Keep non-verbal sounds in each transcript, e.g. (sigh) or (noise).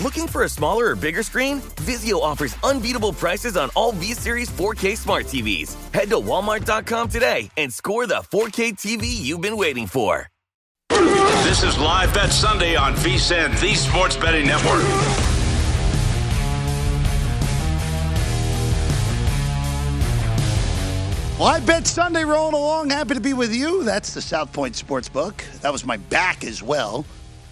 Looking for a smaller or bigger screen? Vizio offers unbeatable prices on all V-Series 4K smart TVs. Head to walmart.com today and score the 4K TV you've been waiting for. This is Live Bet Sunday on VSIN, the Sports Betting Network. Live Bet Sunday rolling along. Happy to be with you. That's the South Point Sportsbook. That was my back as well.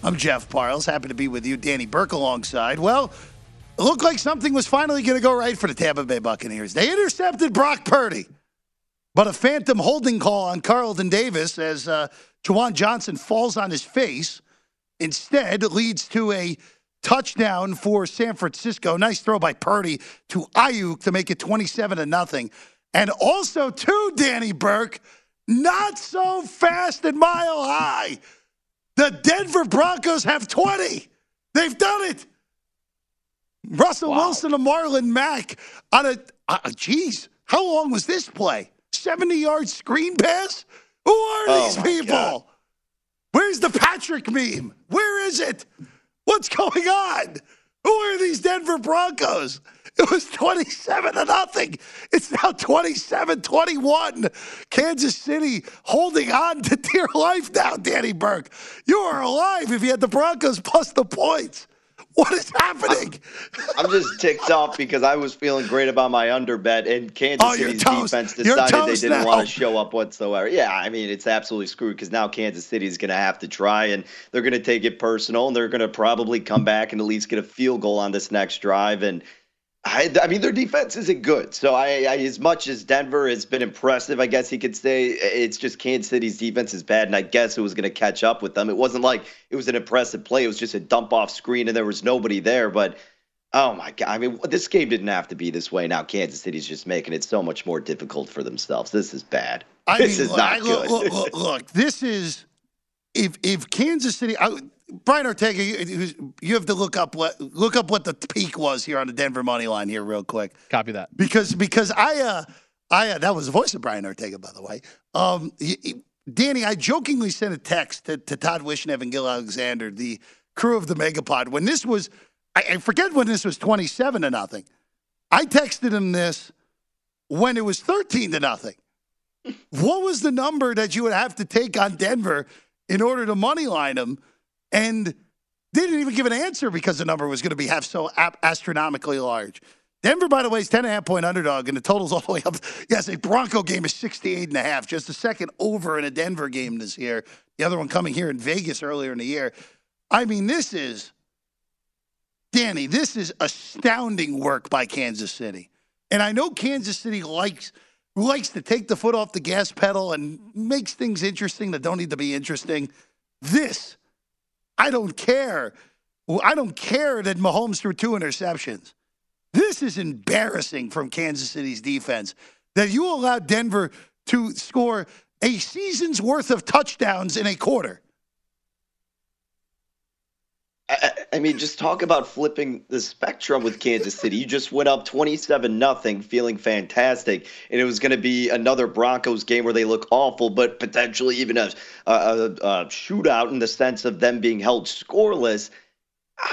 I'm Jeff Parles. Happy to be with you. Danny Burke alongside. Well, it looked like something was finally going to go right for the Tampa Bay Buccaneers. They intercepted Brock Purdy, but a phantom holding call on Carlton Davis as uh, Juwan Johnson falls on his face. Instead, leads to a touchdown for San Francisco. Nice throw by Purdy to Aiyuk to make it 27 to nothing. And also to Danny Burke, not so fast and mile high. The Denver Broncos have 20. They've done it. Russell wow. Wilson and Marlon Mack on a, uh, geez, how long was this play? 70 yard screen pass? Who are oh these people? God. Where's the Patrick meme? Where is it? What's (laughs) going on? Who are these Denver Broncos? (laughs) It was 27 to nothing. It's now 27 21. Kansas City holding on to dear life now, Danny Burke. You are alive if you had the Broncos plus the points. What is happening? I'm just ticked off because I was feeling great about my under bet, and Kansas oh, City's defense decided they didn't now. want to show up whatsoever. Yeah, I mean, it's absolutely screwed because now Kansas City is going to have to try, and they're going to take it personal, and they're going to probably come back and at least get a field goal on this next drive. And I, I, mean, their defense isn't good. So, I, I, as much as Denver has been impressive, I guess he could say it's just Kansas City's defense is bad, and I guess it was going to catch up with them. It wasn't like it was an impressive play; it was just a dump off screen, and there was nobody there. But oh my god, I mean, this game didn't have to be this way. Now Kansas City's just making it so much more difficult for themselves. This is bad. I this mean, is not good. Look, look, look, this is if if Kansas City. Brian Ortega, you, you have to look up what look up what the peak was here on the Denver money line here, real quick. Copy that because because I uh I uh, that was the voice of Brian Ortega, by the way. Um, he, he, Danny, I jokingly sent a text to, to Todd Wishnev and Gill Alexander, the crew of the Megapod, when this was I, I forget when this was twenty seven to nothing. I texted him this when it was thirteen to nothing. what was the number that you would have to take on Denver in order to money line them? And they didn't even give an answer because the number was going to be half so astronomically large. Denver, by the way, is 10 and a half point underdog, and the total's all the way up. (laughs) Yes, a Bronco game is 68 and a half, just a second over in a Denver game this year. The other one coming here in Vegas earlier in the year. I mean, this is, Danny, this is astounding work by Kansas City. And I know Kansas City likes, likes to take the foot off the gas pedal and makes things interesting that don't need to be interesting. This, I don't care. I don't care that Mahomes threw two interceptions. This is embarrassing from Kansas City's defense that you allowed Denver to score a season's worth of touchdowns in a quarter. I, I, mean, just talk about flipping the spectrum with Kansas City. You just went up 27 nothing, feeling fantastic, and it was going to be another Broncos game where they look awful, but potentially even a, a, a shootout in the sense of them being held scoreless.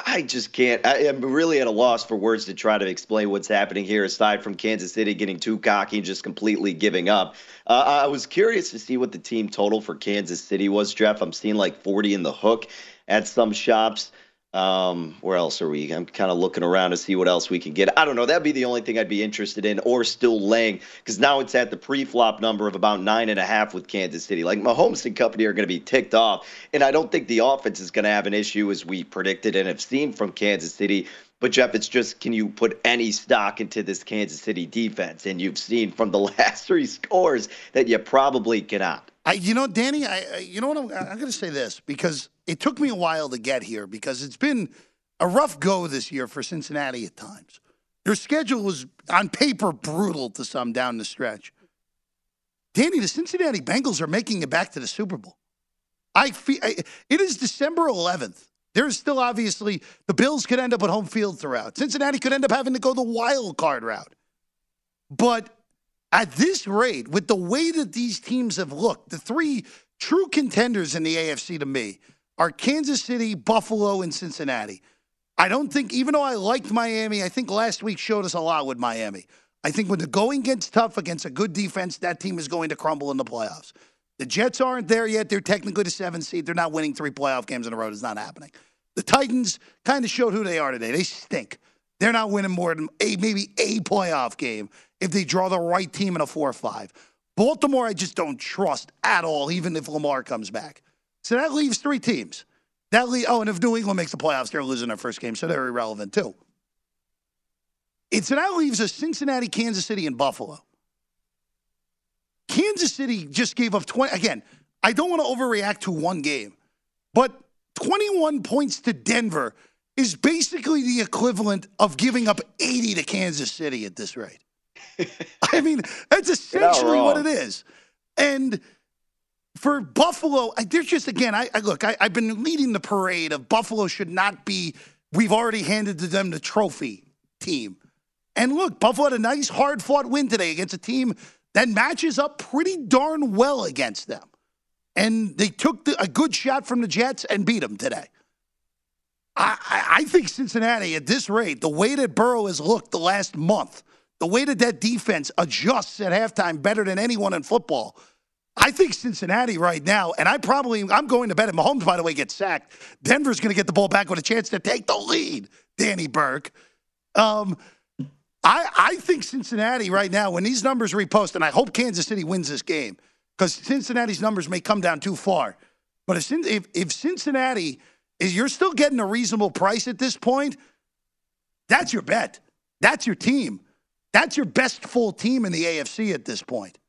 I just can't. I am really at a loss for words to try to explain what's happening here, aside from Kansas City getting too cocky and just completely giving up. Uh, I was curious to see what the team total for Kansas City was, Jeff. I'm seeing like 40 in the hook at some shops. Um, where else are we? I'm kind of looking around to see what else we can get. I don't know. That'd be the only thing I'd be interested in, or still laying, because now it's at the pre-flop number of about nine and a half with Kansas City. Like Mahomes and company are going to be ticked off, and I don't think the offense is going to have an issue as we predicted and have seen from Kansas City. But Jeff, it's just can you put any stock into this Kansas City defense? And you've seen from the (laughs) last three scores that you probably cannot. I, you know, Danny, I, you know what? I'm, I'm going to say this because it took me a while to get here because it's been a rough go this year for Cincinnati at times. Their schedule was on paper brutal to some down the stretch. Danny, the Cincinnati Bengals are making it back to the Super Bowl. I feel I, it is December 11th. There's still obviously the Bills could end up at home field throughout. Cincinnati could end up having to go the wild card route. But at this rate, with the way that these teams have looked, the three true contenders in the AFC to me are Kansas City, Buffalo, and Cincinnati. I don't think, even though I liked Miami, I think last week showed us a lot with Miami. I think when the going gets tough against a good defense, that team is going to crumble in the playoffs. The Jets aren't there yet. They're technically the seventh seed. They're not winning three playoff games in a row. It's not happening. The Titans kind of showed who they are today. They stink. They're not winning more than a maybe a playoff game if they draw the right team in a 4 or 5. Baltimore, I just don't trust at all, even if Lamar comes back. So that leaves three teams. That leave, oh, and if New England makes the playoffs, they're losing their first game, so they're irrelevant too. It, so that leaves us Cincinnati, Kansas City, and Buffalo. Kansas City just gave up 20. Again, I don't want to overreact to one game, but 21 points to Denver is basically the equivalent of giving up 80 to Kansas City at this rate. (laughs) I mean, that's essentially what it is. And for Buffalo, there's just again, I, I look, I, have been leading the parade of Buffalo should not be. We've already handed to them the trophy team, and look, Buffalo had a nice, hard fought win today against a team that matches up pretty darn well against them, and they took the, a good shot from the Jets and beat them today. I, I think Cincinnati at this rate, the way that Burrow has looked the last month the way that that defense adjusts at halftime better than anyone in football. I think Cincinnati right now, and I probably I'm going to bet if Mahomes, by the way, gets sacked, Denver's going to get the ball back with a chance to take the lead. Danny Burke. Um, I I think Cincinnati right now, when these numbers repost, and I hope Kansas City wins this game because Cincinnati's numbers may come down too far. But if, if if Cincinnati is you're still getting a reasonable price at this point, that's your bet. That's your team. That's your best full team in the AFC at this point.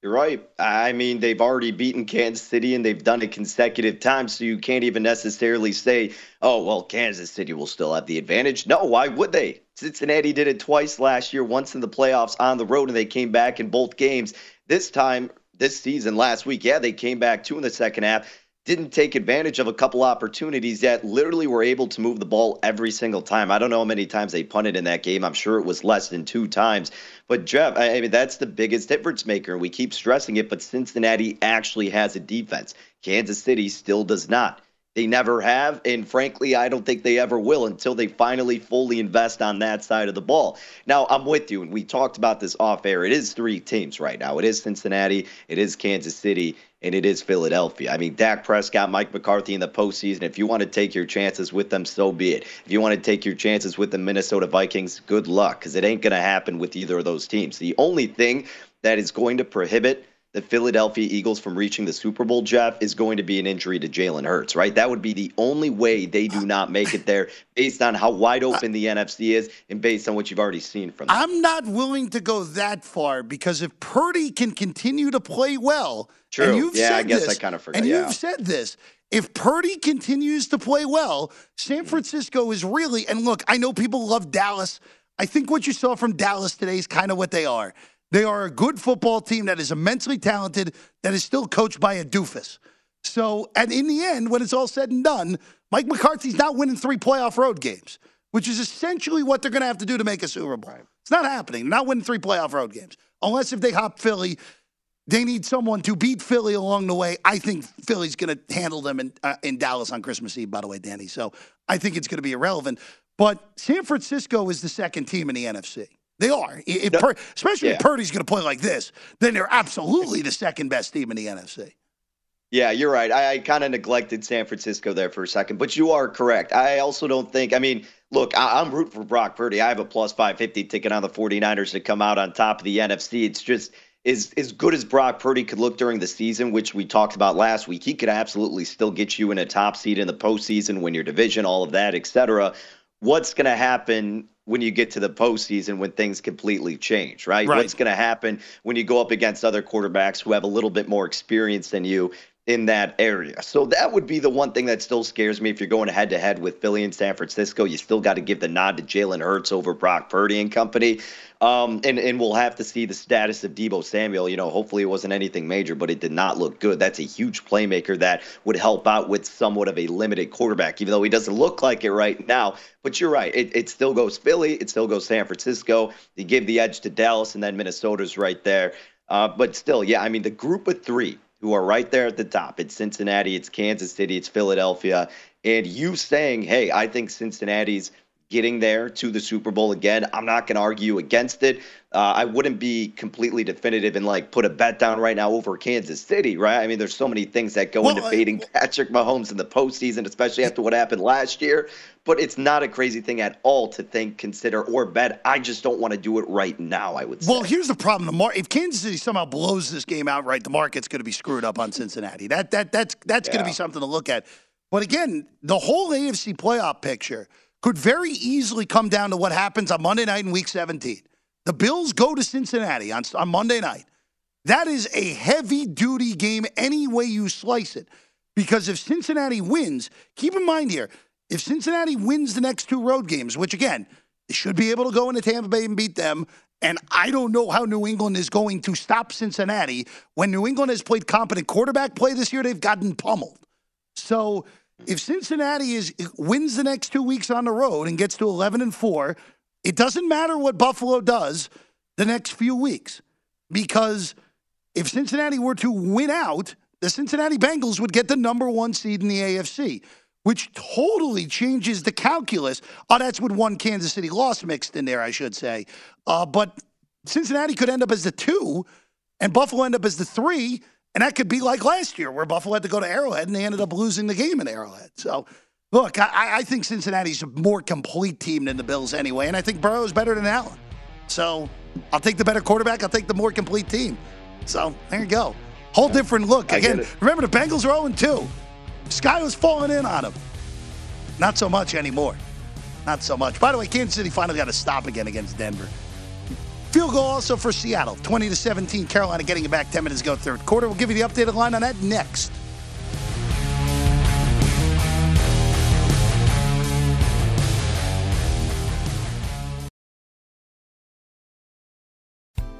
You're right. I mean, they've already beaten Kansas City and they've done it consecutive times, so you can't even necessarily say, oh, well, Kansas City will still have the advantage. No, why would they? Cincinnati did it twice last year, once in the playoffs on the road, and they came back in both games. This time, this season, last week, yeah, they came back two in the second half didn't take advantage of a couple opportunities that literally were able to move the ball every single time. I don't know how many times they punted in that game. I'm sure it was less than two times. But Jeff, I mean, that's the biggest difference maker. We keep stressing it, but Cincinnati actually has a defense. Kansas City still does not. They never have, and frankly, I don't think they ever will until they finally fully invest on that side of the ball. Now, I'm with you, and we talked about this off air. It is three teams right now. It is Cincinnati, it is Kansas City, and it is Philadelphia. I mean, Dak Prescott, Mike McCarthy in the postseason. If you want to take your chances with them, so be it. If you want to take your chances with the Minnesota Vikings, good luck, because it ain't going to happen with either of those teams. The only thing that is going to prohibit the Philadelphia Eagles from reaching the Super Bowl, Jeff, is going to be an injury to Jalen Hurts, right? That would be the only way they do not make it there based on how wide open the NFC is and based on what you've already seen from them. I'm not willing to go that far because if Purdy can continue to play well, True. and you've yeah, said I guess this, I kind of forgot. and yeah. you've said this, if Purdy continues to play well, San mm-hmm. Francisco is really, and look, I know people love Dallas. I think what you saw from Dallas today is kind of what they are. They are a good football team that is immensely talented, that is still coached by a doofus. So, and in the end, when it's all said and done, Mike McCarthy's not winning three playoff road games, which is essentially what they're going to have to do to make a Super Bowl. It's not happening. They're not winning three playoff road games. Unless if they hop Philly, they need someone to beat Philly along the way. I think Philly's going to handle them in, uh, in Dallas on Christmas Eve, by the way, Danny. So I think it's going to be irrelevant. But San Francisco is the second team in the NFC. They are. If Pur- especially Yeah. if Purdy's going to play like this, then they're absolutely (laughs) the second best team in the NFC. Yeah, you're right. I, I kind of neglected San Francisco there for a second, but you are correct. I also don't think, I mean, look, I, I'm rooting for Brock Purdy. I have a plus 550 ticket on the 49ers to come out on top of the NFC. It's just as, as good as Brock Purdy could look during the season, which we talked about last week, he could absolutely still get you in a top seed in the postseason, win your division, all of that, et cetera. What's going to happen when you get to the postseason when things completely change, right? Right. What's going to happen when you go up against other quarterbacks who have a little bit more experience than you in that area? So that would be the one thing that still scares me. If you're going head to head with Philly and San Francisco, you still got to give the nod to Jalen Hurts over Brock Purdy and company. Um, and, and we'll have to see the status of Deebo Samuel. You know, hopefully it wasn't anything major, but it did not look good. That's a huge playmaker that would help out with somewhat of a limited quarterback, even though he doesn't look like it right now. But you're right. It, it still goes Philly. It still goes San Francisco. You give the edge to Dallas, and then Minnesota's right there. Uh, but still, yeah, I mean, the group of three who are right there at the top. It's Cincinnati, it's Kansas City, it's Philadelphia. And you saying, hey, I think Cincinnati's getting there to the Super Bowl again. I'm not going to argue against it. Uh, I wouldn't be completely definitive and like put a bet down right now over Kansas City, right? I mean, there's so many things that go Well, into fading Patrick Mahomes in the postseason, especially after what happened last year. But it's not a crazy thing at all to think, consider, or bet. I just don't want to do it right now. I would say. Well, here's the problem: the mar- if Kansas City somehow blows this game outright, the market's going to be screwed up on Cincinnati. That that that's that's going to be something to look at. But again, the whole AFC playoff picture could very easily come down to what happens on Monday night in Week 17. The Bills go to Cincinnati on on Monday night. That is a heavy duty game any way you slice it. Because if Cincinnati wins, keep in mind here, if Cincinnati wins the next two road games, which again, they should be able to go into Tampa Bay and beat them. And I don't know how New England is going to stop Cincinnati. When New England has played competent quarterback play this year, they've gotten pummeled. So if Cincinnati is wins the next two weeks on the road and gets to 11 and 4, it doesn't matter what Buffalo does the next few weeks because if Cincinnati were to win out, the Cincinnati Bengals would get the number one seed in the AFC, which totally changes the calculus. Oh, that's with one Kansas City loss mixed in there, I should say. Uh, but Cincinnati could end up as the two, and Buffalo end up as the three, and that could be like last year, where Buffalo had to go to Arrowhead, and they ended up losing the game in Arrowhead. So, look, I, I think Cincinnati's a more complete team than the Bills anyway, and I think Burrow is better than Allen. So, I'll take the better quarterback. I'll take the more complete team. So, there you go. Whole different look. Again, remember the Bengals are 0 2. Sky was falling in on them. Not so much anymore. Not so much. By the way, Kansas City finally got a stop again against Denver. Field goal also for Seattle, 20 to 17. Carolina getting it back 10 minutes ago, third quarter. We'll give you the updated line on that next.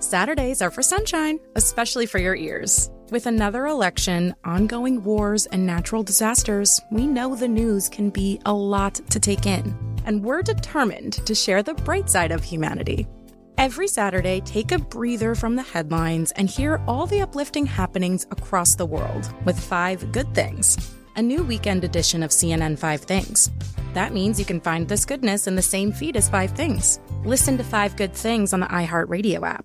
Saturdays are for sunshine, especially for your ears. With another election, ongoing wars, and natural disasters, we know the news can be a lot to take in. And we're determined to share the bright side of humanity. Every Saturday, take a breather from the headlines and hear all the uplifting happenings across the world with Five Good Things, a new weekend edition of CNN Five Things. That means you can find this goodness in the same feed as Five Things. Listen to Five Good Things on the iHeartRadio app.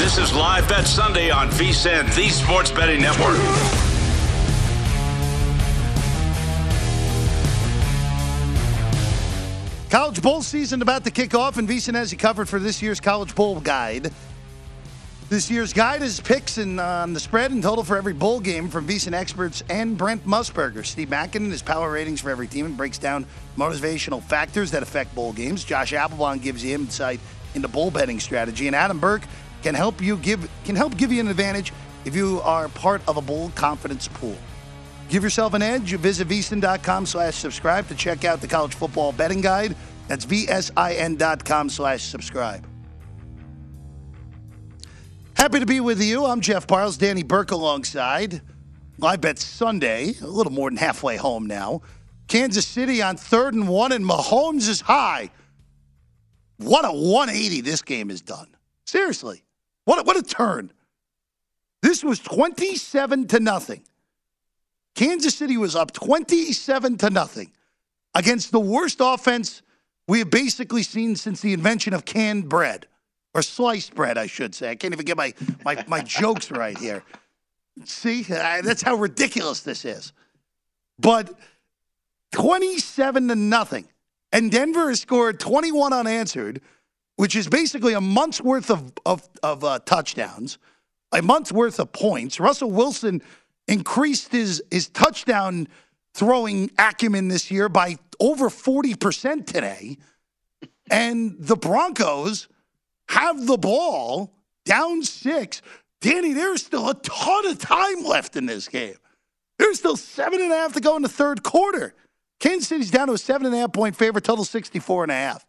This is Live Bet Sunday on VSIN, the Sports Betting Network. College bowl season about to kick off, and VSIN has you covered for this year's College Bowl guide. This year's guide is picks and uh, on the spread and total for every bowl game from VSIN experts and Brent Musburger. Steve Mackin his power ratings for every team and breaks down motivational factors that affect bowl games. Josh Appelbaum gives you insight into bowl betting strategy, and Adam Burke can help you give can help give you an advantage if you are part of a bold confidence pool. Give yourself an edge. Visit vsin.com slash subscribe to check out the college football betting guide. That's vsin.com slash subscribe. Happy to be with you. I'm Jeff Parles, Danny Burke alongside. Live bet Sunday, a little more than halfway home now. Kansas City on third and one, and Mahomes is high. What a 180 this game has done. Seriously. What a, what a turn. This was 27 to nothing. Kansas City was up 27 to nothing against the worst offense we have basically seen since the invention of canned bread or sliced bread, I should say. I can't even get my, my, my jokes right here. See, that's how ridiculous this is. But 27 to nothing. And Denver has scored 21 unanswered, which is basically a month's worth of, of, of uh, touchdowns, a month's worth of points. Russell Wilson increased his, his touchdown throwing acumen this year by over 40% today. And the Broncos have the ball down six. Danny, there's still a ton of time left in this game. There's still seven and a half to go in the third quarter. Kansas City's down to a seven and a half point favorite, total 64 and a half.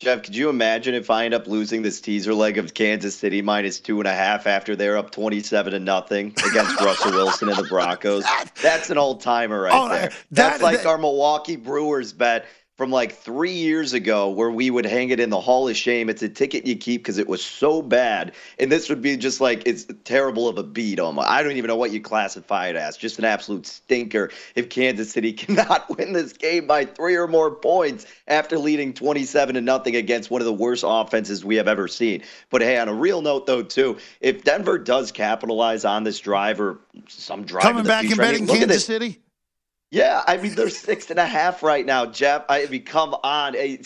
Jeff, could you imagine if I end up losing this teaser leg of Kansas City minus two and a half after they're up twenty-seven to nothing against (laughs) Russell Wilson and the Broncos? (laughs) That's an old timer right oh, there. That, That's like that, our Milwaukee Brewers bet from like three years ago where we would hang it in the Hall of Shame. It's a ticket you keep because it was so bad. And this would be just like it's terrible of a beat almost. I don't even know what you classify it as. Just an absolute stinker if Kansas City (laughs) cannot win this game by three or more points after leading 27 to nothing against one of the worst offenses we have ever seen. But hey, on a real note though, too, if Denver does capitalize on this drive or some drive coming back and betting Kansas City. Yeah, I mean they're six and a half right now, Jeff. I mean, come on, I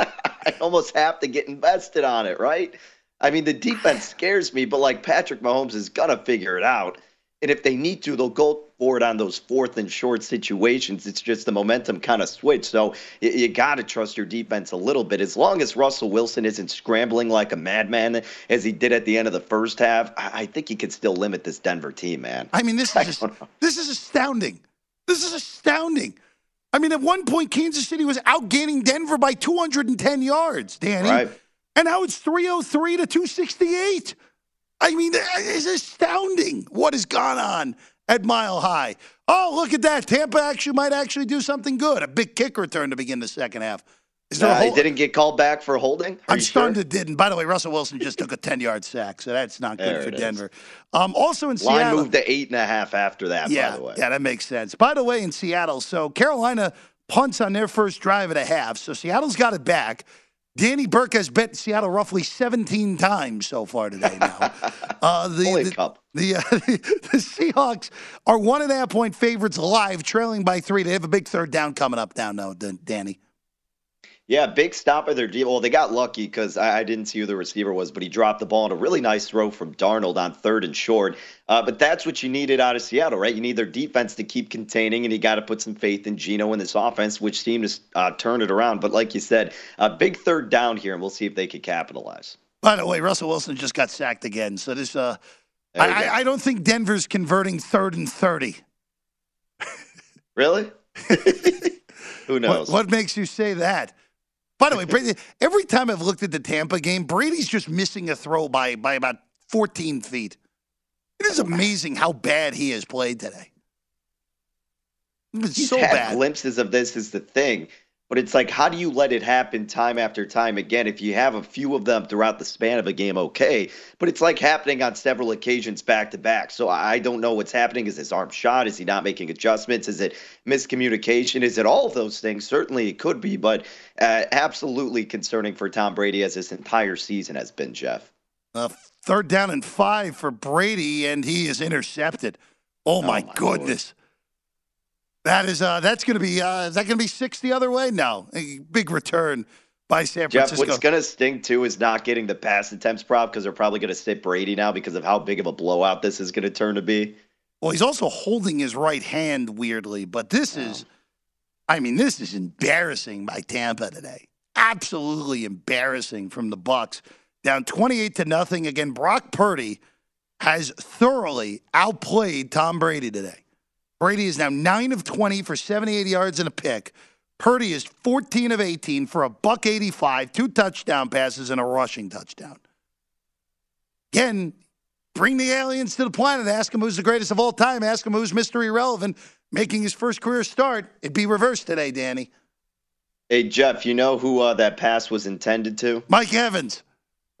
(laughs) almost have to get invested on it, right? I mean, the defense (sighs) scares me, but like Patrick Mahomes is gonna figure it out, and if they need to, they'll go for it on those fourth and short situations. It's just the momentum kind of switch, so you, you got to trust your defense a little bit. As long as Russell Wilson isn't scrambling like a madman as he did at the end of the first half, I, I think he could still limit this Denver team, man. I mean, this is (laughs) just, this is astounding. This is astounding. I mean, at one point, Kansas City was outgaining Denver by 210 yards, Danny. Right. And now it's 303 to 268. I mean, it's astounding what has gone on at Mile High. Oh, look at that. Tampa actually might actually do something good. A big kick return to begin the second half. Is there uh, he didn't get called back for holding? Are I'm stunned sure? to didn't. By the way, Russell Wilson just took a 10 yard sack, so that's not good there for Denver. Um, also in Seattle. Line moved to eight and a half after that, yeah, by the way. Yeah, that makes sense. By the way, in Seattle, so Carolina punts on their first drive at a half, so Seattle's got it back. Danny Burke has bet Seattle roughly 17 times so far today now. (laughs) Uh, the, Holy the, cup. The, uh, (laughs) the Seahawks are one and a half point favorites live, trailing by three. They have a big third down coming up down now, Danny. Yeah, big stop of their deal. Well, they got lucky because I, I, didn't see who the receiver was, but he dropped the ball on a really nice throw from Darnold on third and short. Uh, but that's what you needed out of Seattle, right? You need their defense to keep containing, and you got to put some faith in Geno and this offense, which seemed to uh, turn it around. But like you said, a big third down here, and we'll see if they can capitalize. By the way, Russell Wilson just got sacked again, so this. Uh, I, I, I don't think Denver's converting third and thirty. really? (laughs) Who knows? What, what makes you say that? By the way, Brady, every time I've looked at the Tampa game, Brady's just missing a throw by by about 14 feet. It is amazing how bad he has played today. He's so had bad. glimpses of this is the thing. But it's like, how do you let it happen time after time again? If you have a few of them throughout the span of a game, okay. But it's like happening on several occasions back to back. So I don't know what's happening. Is his arm shot? Is he not making adjustments? Is it miscommunication? Is it all of those things? Certainly it could be, but uh, absolutely concerning for Tom Brady as this entire season has been, Jeff. Uh, third down and five for Brady, and he is intercepted. Oh, my, oh my goodness. Lord. That is uh, that's going to be uh, is that going to be six the other way? No, a big return by San Francisco. Jeff, what's going to sting too is not getting the pass attempts prop because they're probably going to sit Brady now because of how big of a blowout this is going to turn to be. Well, he's also holding his right hand weirdly, but this is, I mean, this is embarrassing by Tampa today. Absolutely embarrassing from the Bucks down twenty-eight to nothing. Again, Brock Purdy has thoroughly outplayed Tom Brady today. Brady is now 9 of 20 for 78 yards and a pick. Purdy is 14 of 18 for a buck 85, two touchdown passes and a rushing touchdown. Again, bring the aliens to the planet. Ask him who's the greatest of all time. Ask him who's Mr. Irrelevant, making his first career start. It'd be reversed today, Danny. Hey, Jeff, you know who uh, that pass was intended to? Mike Evans.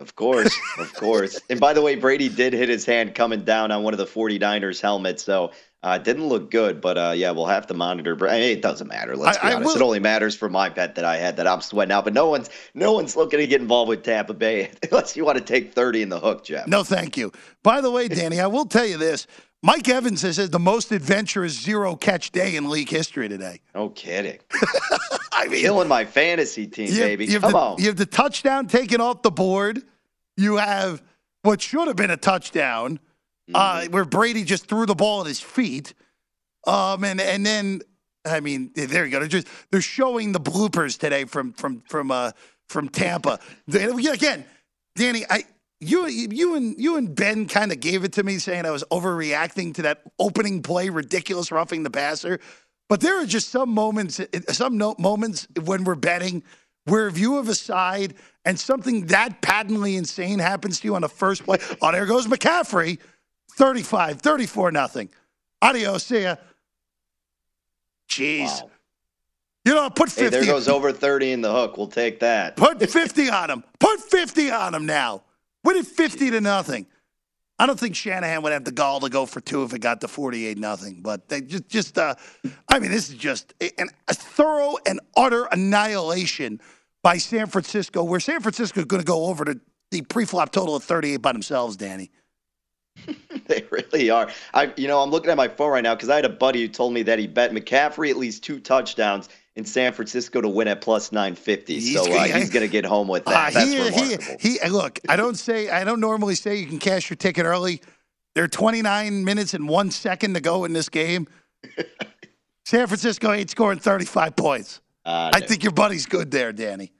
Of course, of course. and by the way, Brady did hit his hand coming down on one of the 49ers helmets, so uh, didn't look good, but uh, yeah, we'll have to monitor. But it doesn't matter. Let's be honest. I it only matters for my bet that I had that I'm sweating out. But no one's no one's looking to get involved with Tampa Bay (laughs) unless you want to take 30 in the hook, Jeff. No, thank you. By the way, (laughs) Danny, I will tell you this. Mike Evans has had the most adventurous zero catch day in league history today. No kidding. (laughs) I mean, killing my fantasy team, you, baby. You Come the, on. You have the touchdown taken off the board. You have what should have been a touchdown, mm-hmm. uh, where Brady just threw the ball at his feet. Um, and and then I mean, there you go. They're just they're showing the bloopers today from from from uh from Tampa. again, Danny, I you you and you and Ben kind of gave it to me, saying I was overreacting to that opening play, ridiculous roughing the passer. But there are just some moments, some moments when we're betting where if you have a side and something that patently insane happens to you on the first play, oh, there goes McCaffrey, 35, 34 nothing. Adios, see ya. Jeez. Wow. You know, put 50. Hey, there goes over 30 in the hook. We'll take that. (laughs) Put 50 on him. Put 50 on him now. Win it 50 to nothing. I don't think Shanahan would have the gall to go for two if it got to 48 nothing. But they just, just uh, I mean, this is just a, a thorough and utter annihilation by San Francisco, where San Francisco is going to go over to the pre-flop total of 38 by themselves, Danny. (laughs) they really are. I, you know, I'm looking at my phone right now because I had a buddy who told me that he bet McCaffrey at least two touchdowns in San Francisco to win at plus 950. He's, so uh, he's going to get home with (laughs) that. Uh, That's he, remarkable. He, he, look, I don't say, I don't normally say you can cash your ticket early. There are 29 minutes and one second to go in this game. (laughs) San Francisco ain't scoring 35 points. Uh, I think your buddy's good there, Danny.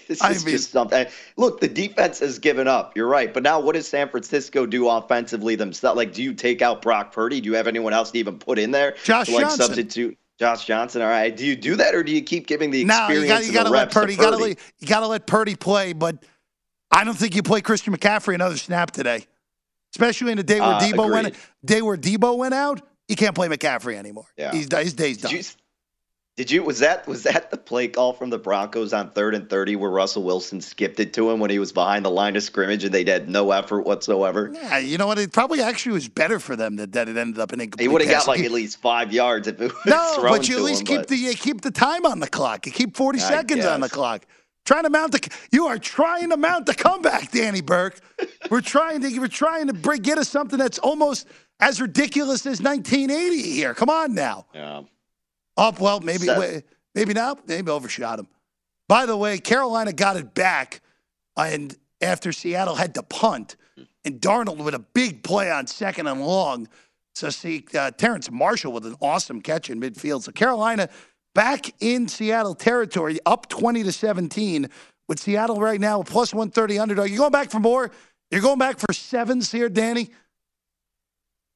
(laughs) This is mean, just something. Look, the defense has given up. You're right. But now, what does San Francisco do offensively themselves? Like, do you take out Brock Purdy? Do you have anyone else to even put in there? Josh to, like, Johnson. substitute Josh Johnson. All right. Do you do that, or do you keep giving the experience? No, you got to let Purdy. You got to let, you got to let Purdy play. But I don't think you play Christian McCaffrey another snap today, especially in a day where uh, Deebo agreed. went day where Deebo went out. You can't play McCaffrey anymore. Yeah. He's, his day's done. You, did you was that was that the play call from the Broncos on third and thirty where Russell Wilson skipped it to him when he was behind the line of scrimmage and they had no effort whatsoever? Yeah, you know what? It probably actually was better for them that, that it ended up in incomplete. He would have got like at least five yards if it was no, but you at least him, keep but... the you keep the time on the clock. You keep forty I seconds guess. on the clock. Trying to mount the you are trying to mount the comeback, Danny Burke. we're trying to we're trying to bring, get us something that's almost as ridiculous as 1980 here. Come on now. Yeah. Oh well, maybe. Maybe not. Maybe overshot him. By the way, Carolina got it back, and after Seattle had to punt, and Darnold with a big play on second and long. So see uh, Terrace Marshall with an awesome catch in midfield. So Carolina back in Seattle territory, up 20 to 17, with Seattle right now a plus 130 underdog. You going back for more? You're going back for sevens here, Danny?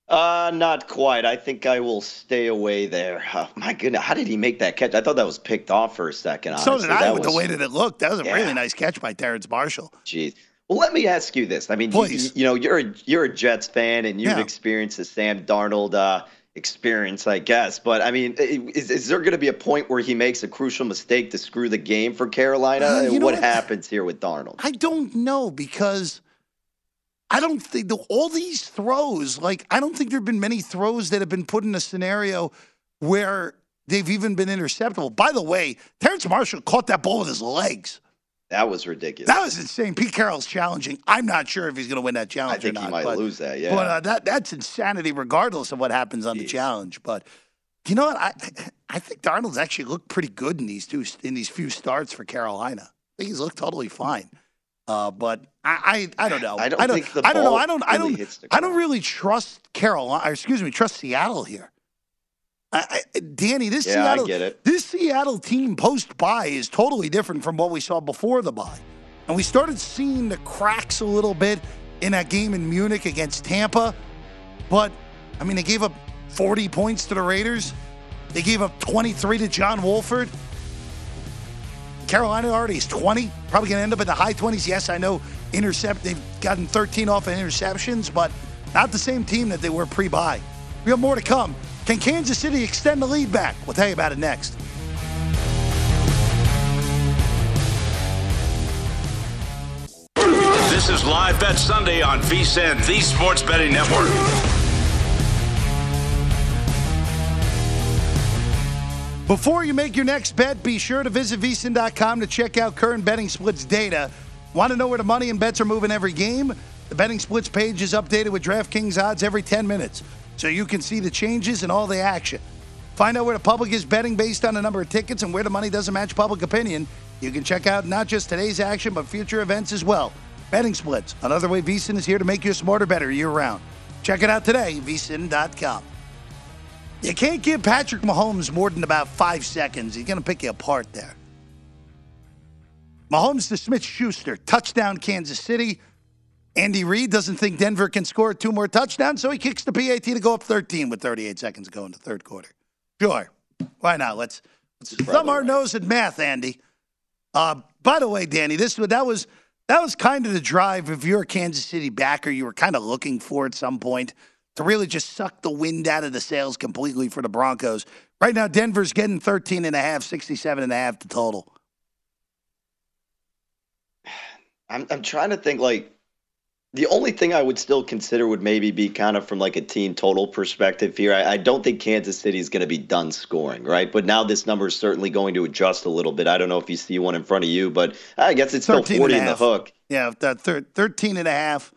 Uh, not quite. I think I will stay away there. (laughs) Oh, my goodness, how did he make that catch? I thought that was picked off for a second. Honestly. So did I. That with was, the way that it looked, that was a yeah. really nice catch by Terrence Marshall. Jeez. Well, let me ask you this. I mean, you, you, know, you're a you're a Jets fan, and you've yeah. experienced the Sam Darnold uh, experience, I guess. But I mean, is, is there going to be a point where he makes a crucial mistake to screw the game for Carolina? Uh, what, what happens here with Darnold? I don't know because I don't think the, all these throws, like, I don't think there have been many throws that have been put in a scenario where they've even been interceptable. By the way, Terrence Marshall caught that ball with his legs. That was ridiculous. That was insane. Pete Carroll's challenging. I'm not sure if he's going to win that challenge I think or not. he might but, lose that, yeah. But uh, that, that's insanity regardless of what happens on Jeez. the challenge. But you know what? I I think Darnold's actually looked pretty good in these two in these few starts for Carolina. I think he's looked totally fine. Uh, but I, I, I don't know. I don't, I don't think the I don't know. I don't I don't I don't really trust Carolina. Excuse me, trust Seattle here. I, I, Danny, this yeah, Seattle I get it. this Seattle team post buy is totally different from what we saw before the buy, and we started seeing the cracks a little bit in that game in Munich against Tampa. But I mean, they gave up 40 points to the Raiders. They gave up 23 to John Wolford. Carolina already is 20, probably going to end up in the high 20s. Yes, I know intercept. They've gotten 13 off of interceptions, but not the same team that they were pre-buy. We have more to come. Can Kansas City extend the lead back? We'll tell you about it next. This is Live Bet Sunday on VSIN, the Sports Betting Network. Before you make your next bet, be sure to visit vsin.com to check out current betting splits data. Want to know where the money and bets are moving every game? The betting splits page is updated with DraftKings odds every 10 minutes, so you can see the changes and all the action. Find out where the public is betting based on the number of tickets and where the money doesn't match public opinion. You can check out not just today's action, but future events as well. Betting splits, another way VSIN is here to make you a smarter, better year round. Check it out today, vsin.com. You can't give Patrick Mahomes more than about five seconds. He's going to pick you apart there. Mahomes to Smith Schuster, touchdown Kansas City. Andy Reid doesn't think Denver can score two more touchdowns, so he kicks the PAT to go up 13 with 38 seconds to go in the third quarter. Sure. Why not? Let's, let's thumb our right. nose at math, Andy. Uh, by the way, Danny, this that was that was kind of the drive. If you're a Kansas City backer, you were kind of looking for at some point to really just suck the wind out of the sails completely for the Broncos. Right now, Denver's getting 13 and a half, 67 and a half to total. (sighs) I'm I'm trying to think like the only thing I would still consider would maybe be kind of from like a team total perspective here. I, I don't think Kansas City is going to be done scoring, right? But now this number is certainly going to adjust a little bit. I don't know if you see one in front of you, but I guess it's still 40 in the hook. Yeah, that thir- 13 and a half.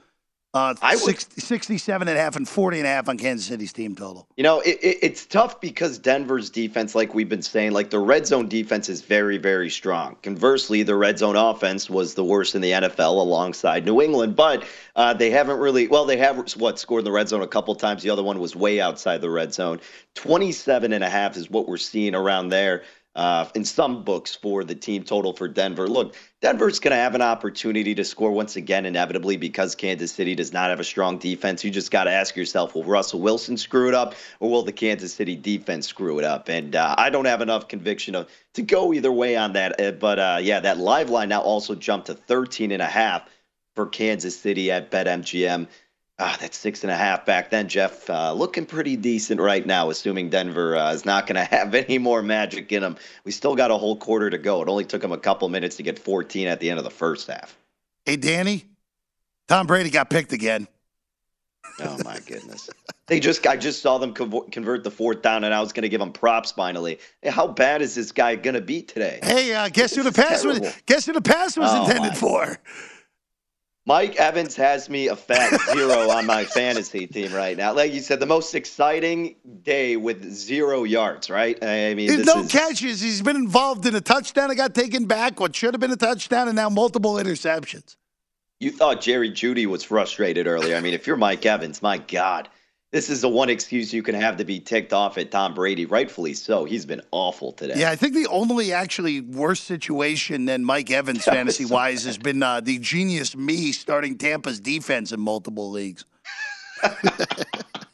Uh, I would, 60, 67 and a half and 40 and a half on Kansas City's team total. You know, it, it, it's tough because Denver's defense, like we've been saying, like the red zone defense is very, very strong. Conversely, the red zone offense was the worst in the NFL alongside New England, but uh, they haven't really, well, they have, what, scored in the red zone a couple times. The other one was way outside the red zone. 27 and a half is what we're seeing around there. Uh, in some books for the team total for Denver. Look, Denver's going to have an opportunity to score once again, inevitably, because Kansas City does not have a strong defense. You just got to ask yourself, will Russell Wilson screw it up, or will the Kansas City defense screw it up? And uh, I don't have enough conviction of, to go either way on that. Uh, but uh, yeah, that live line now also jumped to 13 and a half for Kansas City at BetMGM. Ah, that's six and a half back then, Jeff. Uh, looking pretty decent right now, assuming Denver uh, is not going (laughs) to have any more magic in them. We still got a whole quarter to go. It only took them a couple minutes to get 14 at the end of the first half. Hey, Danny, Tom Brady got picked again. Oh my goodness! they just I just saw them convert the fourth down, and I was going to give them props finally. Hey, how bad is this guy going to be today? Hey, uh, guess who the pass was? Guess who the pass was oh, intended for? Mike Evans has me a fat zero on my fantasy team right now. Like you said, the most exciting day with zero yards, right? I mean, There's no is... catches. He's been involved in a touchdown that got taken back, what should have been a touchdown, and now multiple interceptions. You thought Jerry Jeudy was frustrated earlier. I mean, if you're Mike Evans, my God, this is the one excuse you can have to be ticked off at Tom Brady, rightfully so. He's been awful today. Yeah, I think the only actually worse situation than Mike Evans (laughs) fantasy wise has been uh, the genius me starting Tampa's defense in multiple leagues. (laughs)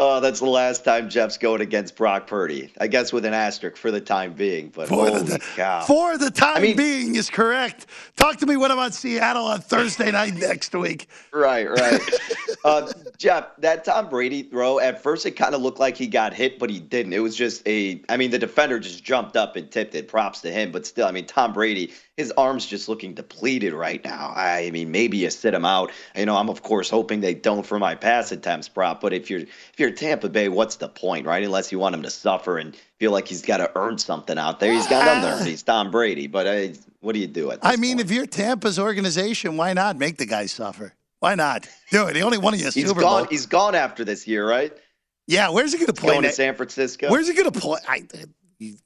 Oh, that's the last time Jeff's going against Brock Purdy. I guess with an asterisk for the time being. But for holy the, cow. For the time I mean, being is correct. Talk to me when I'm on Seattle on Thursday night next week. Right, right. (laughs) uh, Jeff, that Tom Brady throw, at first it kind of looked like he got hit, but he didn't. It was just a, I mean, the defender just jumped up and tipped it. Props to him. But still, I mean, Tom Brady, his arm's just looking depleted right now. I mean, maybe you sit him out. You know, I'm, of course, hoping they don't for my pass attempts prop. But if you're, if you're Tampa Bay, what's the point, right? Unless you want him to suffer and feel like he's got to earn something out there. He's got nothing. He's Tom Brady. But uh, what do you do at I mean, point? if you're Tampa's organization, why not make the guy suffer? Why not? Do it. He only won a Super gone, Bowl. He's gone after this year, right? Yeah. Where's he going to play? Going to San Francisco. Where's he going to play? I,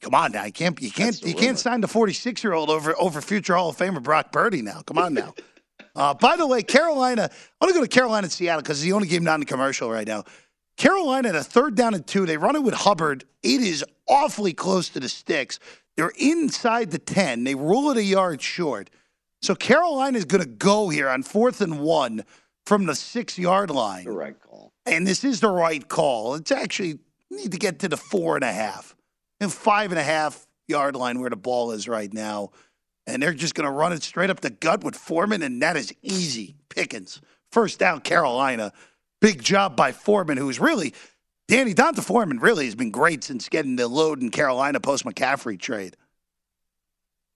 come on now. You can't. You can't. You can't sign the 46 year old over over future Hall of Famer Brock Purdy now. Come on now. (laughs) uh, by the way, Carolina. I want to go to Carolina and Seattle because it's the only game not in commercial right now. Carolina at a third down and two. They run it with Hubbard. It is awfully close to the sticks. They're inside the 10. They rule it a yard short. So Carolina is going to go here on fourth and one from the six yard line. The right call. And this is the right call. It's actually need to get to the four and a half and five and a half yard line where the ball is right now. And they're just going to run it straight up the gut with Foreman, and that is easy pickings. First down, Carolina. Big job by Foreman, who's really Danny D'Onta Foreman really has been great since getting the load in Carolina post McCaffrey trade.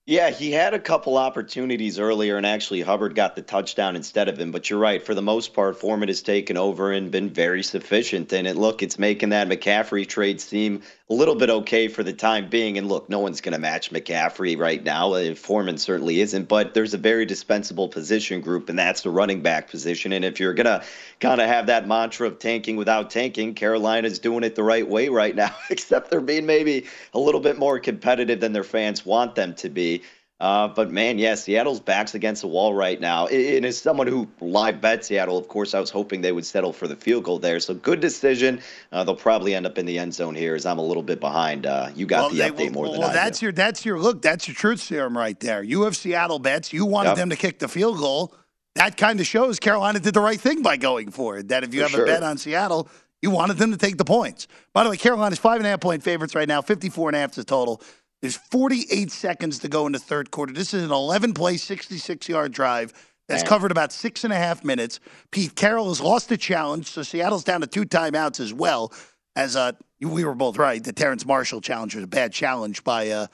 Yeah, he had a couple opportunities earlier, and actually Hubbard got the touchdown instead of him. But you're right. For the most part, Foreman has taken over and been very sufficient. And it, look, it's making that McCaffrey trade seem a little bit okay for the time being. And look, no one's going to match McCaffrey right now. Uh, Foreman certainly isn't. But there's a very dispensable position group, and that's the running back position. And if you're going to kind of have that mantra of tanking without tanking, Carolina's doing it the right way right now, (laughs) except they're being maybe a little bit more competitive than their fans want them to be. Uh, but man, yeah, Seattle's backs against the wall right now. And as someone who live bet Seattle, of course, I was hoping they would settle for the field goal there. So good decision. Uh, they'll probably end up in the end zone here, as I'm a little bit behind. Uh, you got well, the update more well, than well, I that's do. your that's your look. That's your truth serum right there. You have Seattle bets. You wanted yep. them to kick the field goal. That kind of shows Carolina did the right thing by going for it. That if you for have sure. a bet on Seattle, you wanted them to take the points. By the way, Carolina's five and a half point favorites right now. 54 and a half is the total. There's 48 seconds to go in the third quarter. This is an 11 play, 66 yard drive that's Man. covered about six and a half minutes. Pete Carroll has lost the challenge, so Seattle's down to two timeouts as well. As uh, we were both right, the Terrace Marshall challenge was a bad challenge by uh,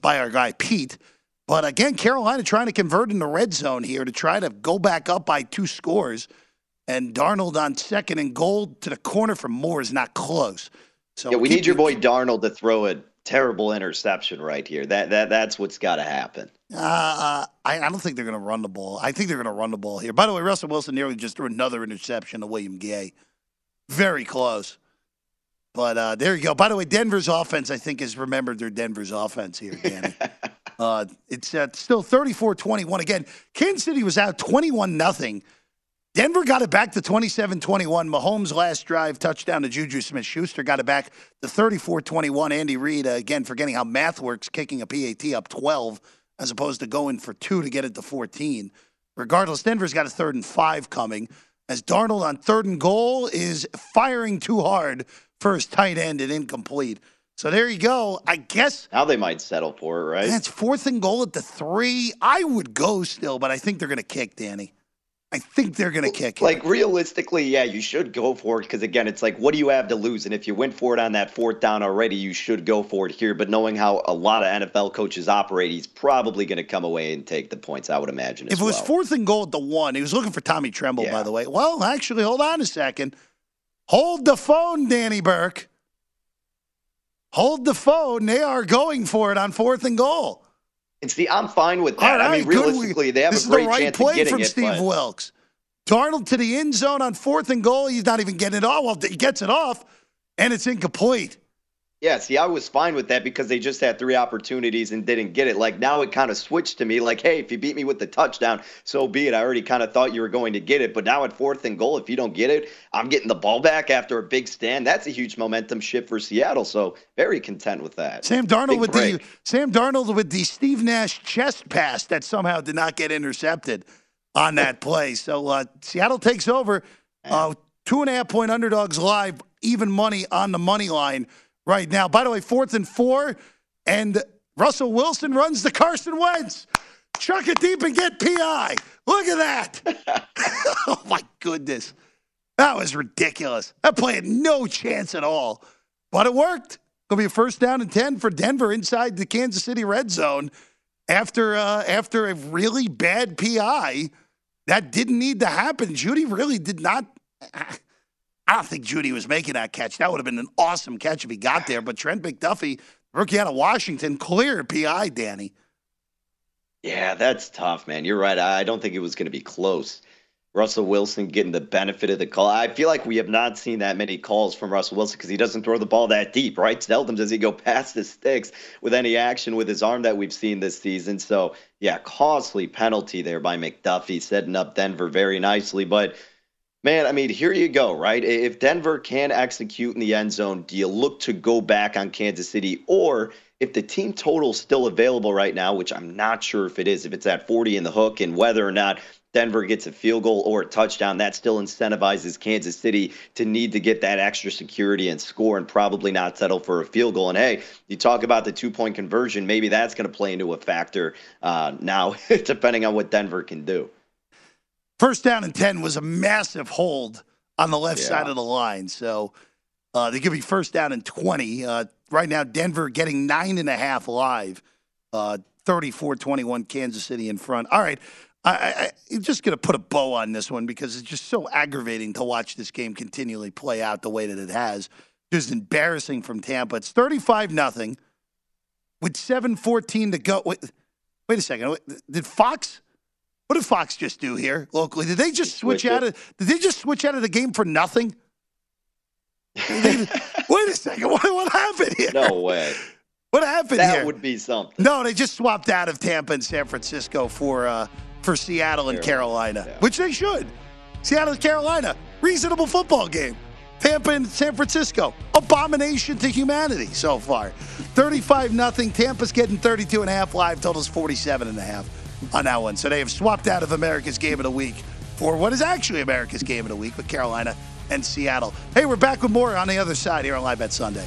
by our guy Pete. But again, Carolina trying to convert in the red zone here to try to go back up by two scores. And Darnold on second and goal to the corner from Moore is not close. So yeah, we need your boy Darnold to throw it terrible interception right here. That that that's what's got to happen. Uh, I, I don't think they're going to run the ball. I think they're going to run the ball here. By the way, Russell Wilson nearly just threw another interception to William Gay. Very close. But uh, there you go. By the way, Denver's offense, I think, has remembered their Denver's offense here, Danny. (laughs) uh, it's uh, still 34 21. Again, Kansas City was out 21 nothing Denver got it back to 27 21. Mahomes' last drive, touchdown to Juju Smith Schuster, got it back to 34 21. Andy Reid, uh, again, forgetting how math works, kicking a PAT up 12 as opposed to going for two to get it to 14. Regardless, Denver's got a third and five coming as Darnold on third and goal is firing too hard for his tight end and incomplete. So there you go. I guess now they might settle for it, right? That's fourth and goal at the three. I would go still, but I think they're going to kick, Danny. I think they're going to kick. Like realistically, yeah, you should go for it because again, it's like, what do you have to lose? And if you went for it on that fourth down already, you should go for it here. But knowing how a lot of NFL coaches operate, he's probably going to come away and take the points. I would imagine. If it was well. fourth and goal at the one, he was looking for Tommy Tremble, yeah. by the way. Well, actually, hold on a second. Hold the phone, Danny Burke. Hold the phone. They are going for it on fourth and goal. And see, I'm fine with that. Right, I mean, realistically, they have a great the right chance play of getting from it. Steve but... Wilks. Darnold to the end zone on fourth and goal. He's not even getting it off. Well, he gets it off, and it's incomplete. Yeah, see, I was fine with that because they just had three opportunities and didn't get it. Like now it kind of switched to me like, hey, if you beat me with the touchdown, so be it. I already kind of thought you were going to get it. But now at fourth and goal, if you don't get it, I'm getting the ball back after a big stand. That's a huge momentum shift for Seattle. So very content with that. Sam Darnold big with break. the Sam Darnold with the Steve Nash chest pass that somehow did not get intercepted on that (laughs) play. So uh, Seattle takes over. Uh, two and a half point underdogs live, even money on the money line right now. By the way, fourth and four, and Russell Wilson runs to Carson Wentz. Chuck it deep and get PI. Look at that. (laughs) (laughs) oh, my goodness. That was ridiculous. That play had no chance at all, but it worked. It'll be a first down and 10 for Denver inside the Kansas City red zone after, uh, after a really bad PI. That didn't need to happen. Jeudy really did not. I don't think Jeudy was making that catch. That would have been an awesome catch if he got there. But Trent McDuffie, rookie out of Washington, clear PI, Danny. Yeah, that's tough, man. You're right. I don't think it was going to be close. Russell Wilson getting the benefit of the call. I feel like we have not seen that many calls from Russell Wilson because he doesn't throw the ball that deep, right? Seldom does he go past the sticks with any action with his arm that we've seen this season. So, yeah, costly penalty there by McDuffie, setting up Denver very nicely. But Man, I mean, here you go, right? If Denver can execute in the end zone, do you look to go back on Kansas City? Or if the team total is still available right now, which I'm not sure if it is, if it's at 40 in the hook, and whether or not Denver gets a field goal or a touchdown, that still incentivizes Kansas City to need to get that extra security and score and probably not settle for a field goal. And hey, you talk about the two point conversion, maybe that's going to play into a factor uh, now, (laughs) depending on what Denver can do. First down and 10 was a massive hold on the left yeah. side of the line. So uh, they could be first down and 20. Uh, right now, Denver getting nine and a half live, uh, 34 21, Kansas City in front. All right. I, am just going to put a bow on this one because it's just so aggravating to watch this game continually play out the way that it has. Just embarrassing from Tampa. It's 35 nothing with 7:14 to go. Wait, wait a second. Did Fox what did Fox just do here locally? Did they just switch, out of? Did they just switch out of the game for nothing? (laughs) wait a second. What, what happened here? No way. What happened that here? That would be something. No, they just swapped out of Tampa and San Francisco for uh, for Seattle and Carolina, yeah. which they should. Seattle and Carolina, reasonable football game. Tampa and San Francisco, abomination to humanity so far. 35 nothing. Tampa's getting 32 and a half. Live totals 47 and a half on that one. So they have swapped out of America's Game of the Week for what is actually America's Game of the Week with Carolina and Seattle. Hey, we're back with more on the other side here on Live Bet Sunday.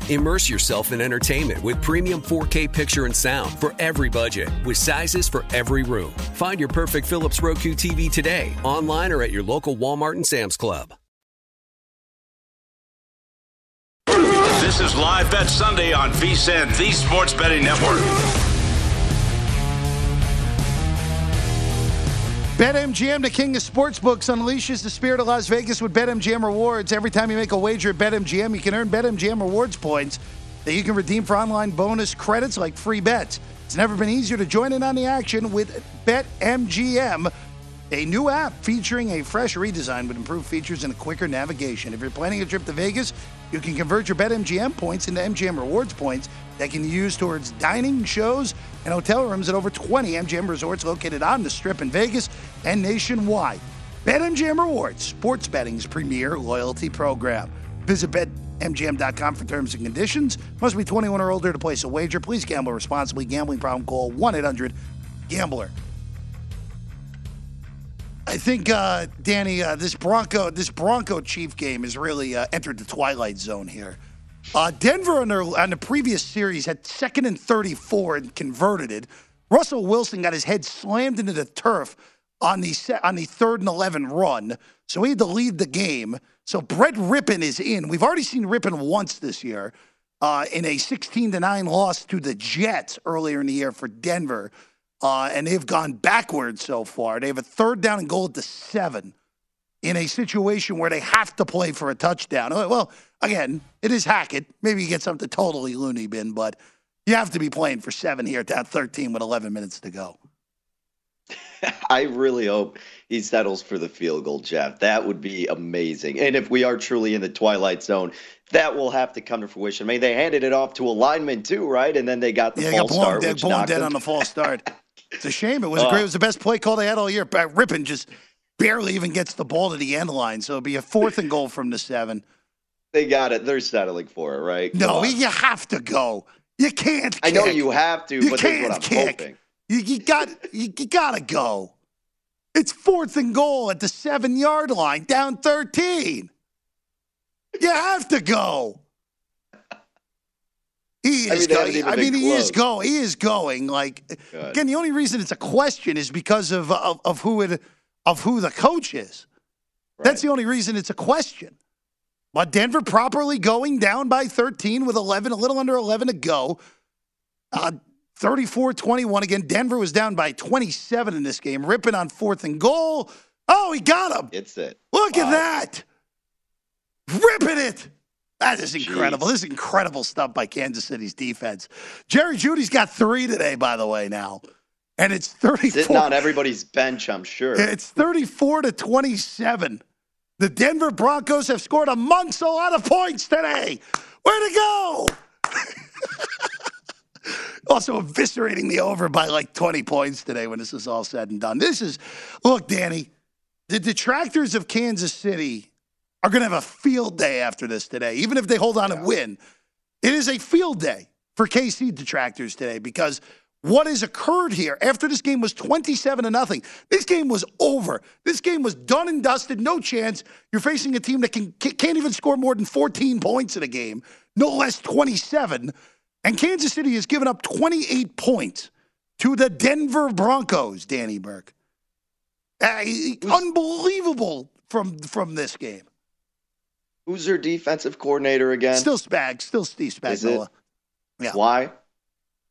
Immerse yourself in entertainment with premium 4K picture and sound for every budget, with sizes for every room. Find your perfect Philips Roku TV today, online or at your local Walmart and Sam's Club. This is Live Bet Sunday on VSIN, the Sports Betting Network. BetMGM, the king of sportsbooks, unleashes the spirit of Las Vegas with BetMGM rewards. Every time you make a wager at BetMGM, you can earn BetMGM rewards points that you can redeem for online bonus credits like free bets. It's never been easier to join in on the action with BetMGM, a new app featuring a fresh redesign with improved features and a quicker navigation. If you're planning a trip to Vegas, you can convert your BetMGM points into MGM rewards points that can be used towards dining, shows, and hotel rooms at over 20 MGM resorts located on the Strip in Vegas and nationwide. BetMGM Rewards, sports betting's premier loyalty program. Visit BetMGM.com for terms and conditions. Must be 21 or older to place a wager. Please gamble responsibly. Gambling problem? Call 1 800 Gambler. I think uh, Danny, uh, this Bronco, this Bronco Chief game has really uh, entered the twilight zone here. Uh, Denver on, their, on the previous series had second and 34 and converted it. Russell Wilson got his head slammed into the turf on the set, on the third and 11 run, so he had to lead the game. So Brett Rypien is in. We've already seen Rippon once this year uh, in a 16 to 9 loss to the Jets earlier in the year for Denver. Uh, and they've gone backwards so far. They have a third down and goal at the seven in a situation where they have to play for a touchdown. Well, again, it is Hackett. Maybe you get something totally loony bin, but you have to be playing for seven here at that 13 with 11 minutes to go. (laughs) I really hope he settles for the field goal, Jeff. That would be amazing. And if we are truly in the twilight zone, that will have to come to fruition. I mean, they handed it off to a lineman too, right? And then they got the Yeah, they false got blown start, dead, which dead them- on the false start. (laughs) It's a shame. It was Oh. great. It was the best play call they had all year. But Rypien just barely even gets the ball to the end line. So it'll be a fourth and goal from the seven. They got it. They're settling for it, right? Come No, on. you have to go. You can't. I know you have to, You but that's can't what I'm kick. hoping. You, you got. You, you gotta go. It's fourth and goal at the seven yard line, down thirteen. You have to go. He I is mean, they haven't going. I mean, he is going. He is going. Like Good. again, the only reason it's a question is because of of, of who it of who the coach is. That's the only reason it's a question. But Denver properly going down by 13 with 11, a little under 11 to go. Uh, 34 21 again. Denver was down by 27 in this game. Rypien on fourth and goal. Oh, he got him. It's it. Look at that. Ripping it. That is incredible. This is incredible stuff by Kansas City's defense. Jerry Jeudy's got three today, by the way, now. And it's 34. Sitting on everybody's bench, I'm sure. It's 34 to 27. The Denver Broncos have scored amongst a lot of points today. Way to go! (laughs) also eviscerating the over by like 20 points today when this is all said and done. This is, look, Danny, the detractors of Kansas City are going to have a field day after this today, even if they hold on and win. It is a field day for KC detractors today because what has occurred here after this game was 27 to nothing. This game was over. This game was done and dusted. No chance. You're facing a team that can can't even score more than 14 points in a game, no less 27. And Kansas City has given up 28 points to the Denver Broncos, Danny Burke. Uh, unbelievable from from this game. Who's their defensive coordinator again? Still Spag, still Steve Spagnuolo. Yeah. Why?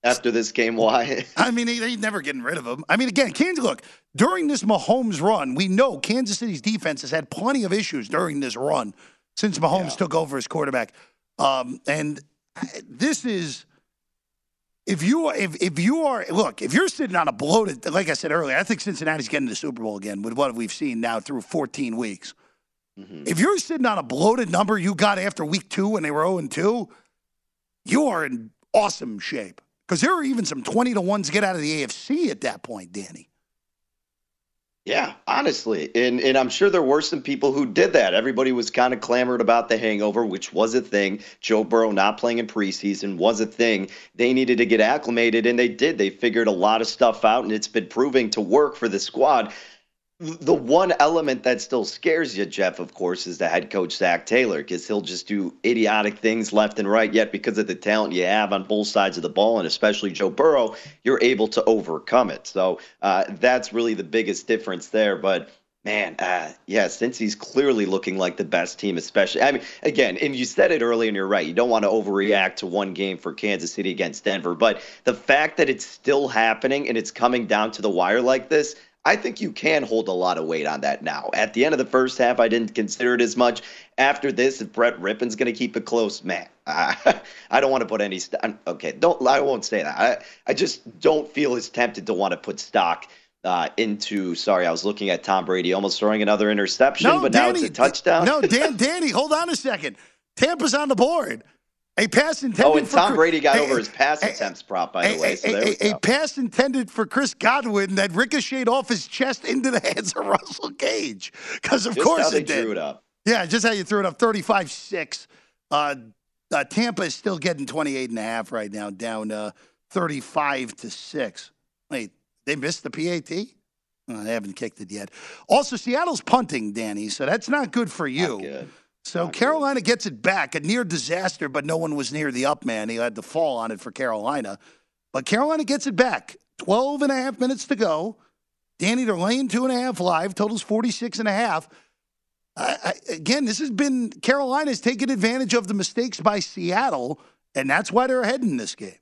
After this game, (laughs) why? I mean, they, they never getting rid of him. I mean, again, Kansas. Look, during this Mahomes run, we know Kansas City's defense has had plenty of issues during this run since Mahomes yeah. took over as quarterback. Um, and this is if you are if, if you are look if you're sitting on a bloated like I said earlier, I think Cincinnati's getting the Super Bowl again with what we've seen now through 14 weeks. Mm-hmm. If you're sitting on a bloated number you got after week two when they were 0 and 2, you are in awesome shape. Because there are even some 20 to 1s get out of the AFC at that point, Danny. Yeah, honestly. And and I'm sure there were some people who did that. Everybody was kind of clamored about the hangover, which was a thing. Joe Burrow not playing in preseason was a thing. They needed to get acclimated and they did. They figured a lot of stuff out and it's been proving to work for the squad the one element that still scares you, Jeff, of course, is the head coach Zac Taylor, because he'll just do idiotic things left and right. Yet, because of the talent you have on both sides of the ball, and especially Joe Burrow, you're able to overcome it. So uh, that's really the biggest difference there. But man, uh, yeah, since he's clearly looking like the best team, especially, I mean, again, and you said it early, and you're right. You don't want to overreact to one game for Kansas City against Denver, but the fact that it's still happening and it's coming down to the wire like this. I think you can hold a lot of weight on that now. At the end of the first half, I didn't consider it as much. After this, if Brett Rypien's going to keep it close, man, I, (laughs) I don't want to put any. St- okay, don't. I won't say that. I, I just don't feel as tempted to want to put stock uh, into. Sorry, I was looking at Tom Brady almost throwing another interception, no, but Danny, now it's a touchdown. No, Dan, (laughs) Danny, hold on a second. Tampa's on the board. A pass intended. Oh, and for Tom Brady got a, over his pass a, attempts prop, by a, the way. So a, a pass intended for Chris Godwin that ricocheted off his chest into the (laughs) hands of Russell Gage. Because of just course how they it did. it up. Yeah, just how you threw it up. 35-6. Uh, uh, Tampa is still getting 28 and a half right now, down uh, 35 to six. Wait, they missed the PAT. Oh, they haven't kicked it yet. Also, Seattle's punting, Danny, so that's not good for you. So Carolina gets it back, a near disaster, but no one was near the up man. He had to fall on it for Carolina. But Carolina gets it back. 12 and a half minutes to go. Danny, they're laying two and a half live. Totals 46 and a half. I, I, again, this has been Carolina's taking advantage of the mistakes by Seattle, and that's why they're ahead in this game.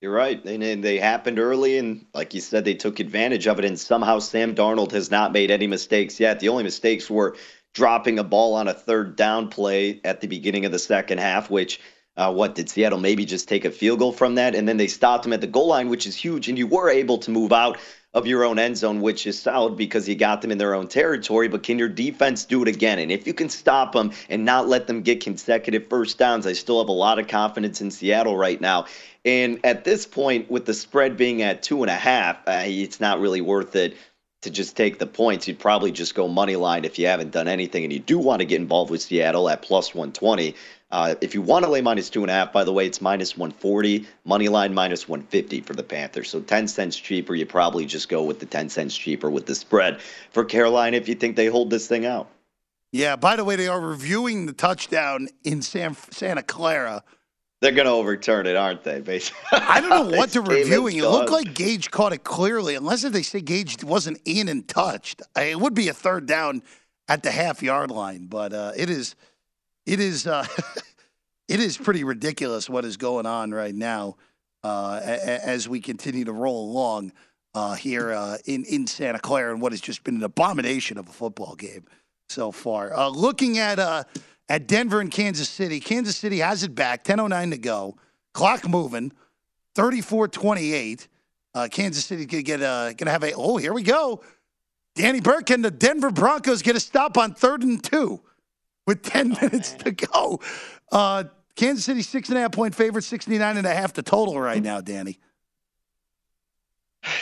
You're right. And, and, they happened early, and like you said, they took advantage of it. And somehow Sam Darnold has not made any mistakes yet. The only mistakes were dropping a ball on a third down play at the beginning of the second half, which uh, what did Seattle maybe just take a field goal from that? And then they stopped him at the goal line, which is huge. And you were able to move out of your own end zone, which is solid because you got them in their own territory. But can your defense do it again? And if you can stop them and not let them get consecutive first downs, I still have a lot of confidence in Seattle right now. And at this point, with the spread being at two and a half, uh, it's not really worth it to just take the points, you'd probably just go money line if you haven't done anything and you do want to get involved with Seattle at plus 120. Uh, if you want to lay minus two and a half, by the way, it's minus 140, money line minus 150 for the Panthers. So 10 cents cheaper. You probably just go with the 10 cents cheaper with the spread for Carolina if you think they hold this thing out. Yeah, by the way, they are reviewing the touchdown in San, Santa Clara they're going to overturn it, aren't they? Basically, (laughs) I don't know what they're reviewing. It looked like Gage caught it clearly, unless if they say Gage wasn't in and touched. It would be a third down at the half yard line, but uh, it is, it is, uh, (laughs) it is pretty ridiculous what is going on right now uh, as we continue to roll along uh, here uh, in in Santa Clara and what has just been an abomination of a football game so far. Uh, looking at at Denver and Kansas City. Kansas City has it back, 10.09 to go. Clock moving, 34 28. Uh, Kansas City going to get uh, going to have a, oh, here we go. Danny Burke and the Denver Broncos get a stop on third and two with 10 oh, minutes man. to go. Uh, Kansas City, six and a half point favorite, 69 and a half the total right now, Danny.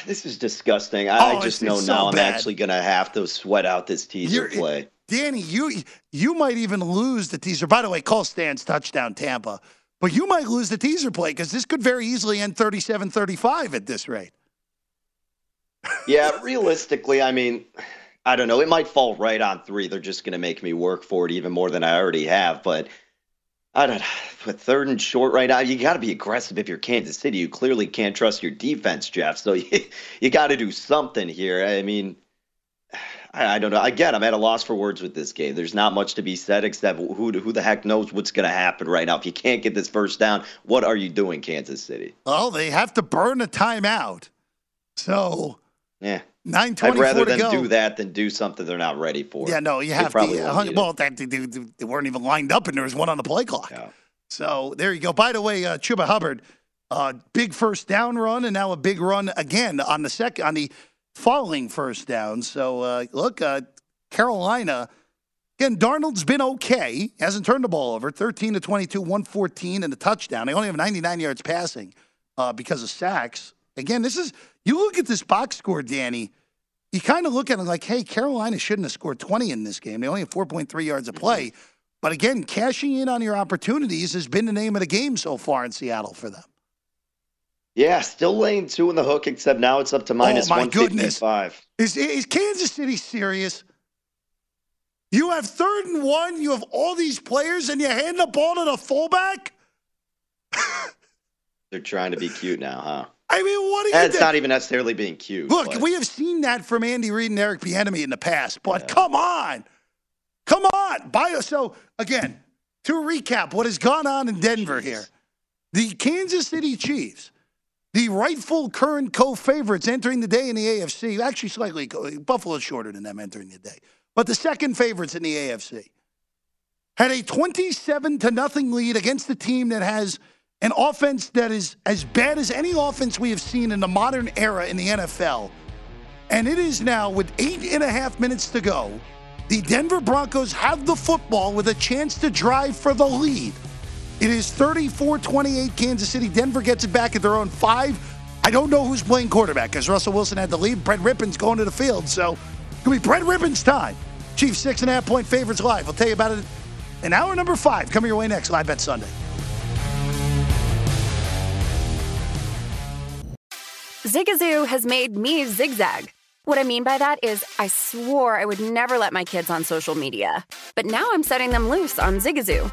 This is disgusting. I, oh, I just know so now bad. I'm actually going to have to sweat out this teaser you're, play Danny, you you might even lose the teaser. By the way, call Stan's touchdown Tampa. But you might lose the teaser play because this could very easily end 37 35 at this rate. (laughs) yeah, realistically, I mean, I don't know. It might fall right on three. They're just going to make me work for it even more than I already have. But I don't know. With third and short right now, you got to be aggressive if you're Kansas City. You clearly can't trust your defense, Jeff. So (laughs) you, you got to do something here. I mean, I, don't know. Again, I'm at a loss for words with this game. There's not much to be said except who who the heck knows what's going to happen right now. If you can't get this first down, what are you doing, Kansas City? Well, they have to burn a timeout. So yeah. Nine twenty. I'd rather them do that than do something they're not ready for. Yeah, no, you have to. Yeah, well, they, they, they, weren't even lined up, and there was one on the play clock. Yeah. So there you go. By the way, uh, Chuba Hubbard, uh, big first down run, and now a big run again on the second on the falling first down. So uh, look, uh, Carolina. Again, Darnold's been okay. Hasn't turned the ball over. 13 to 22, 114, and a touchdown. They only have 99 yards passing uh, because of sacks. Again, this is you look at this box score, Danny. You kind of look at it like, hey, Carolina shouldn't have scored 20 in this game. They only have 4.3 yards of play. But again, cashing in on your opportunities has been the name of the game so far in Seattle for them. Yeah, still laying two in the hook, except now it's up to minus oh, my goodness. Is, is Kansas City serious? You have third and one, you have all these players, and you hand the ball to the fullback? (laughs) They're trying to be cute now, huh? I mean, what are you? That's not even necessarily being cute. Look, but. we have seen that from Andy Reid and Eric Bieniemy in the past, but yeah. come on, come on, bio. So again, to recap, what has gone on in Denver Jeez. here? The Kansas City Chiefs, the rightful current co-favorites entering the day in the AFC, actually slightly Buffalo's shorter than them entering the day, but the second favorites in the AFC had a 27 to nothing lead against the team that has an offense that is as bad as any offense we have seen in the modern era in the NFL. And it is now, with eight and a half minutes to go, the Denver Broncos have the football with a chance to drive for the lead. It is 34 28 Kansas City. Denver gets it back at their own five. I don't know who's playing quarterback because Russell Wilson had to leave. Brett Rypien's going to the field. So it could be Brett Rypien's time. Chiefs six and a half point favorites live. I'll tell you about it in hour number five. Coming your way next, Live Bet Sunday. Zigazoo has made me zigzag. What I mean by that is, I swore I would never let my kids on social media, but now I'm setting them loose on Zigazoo.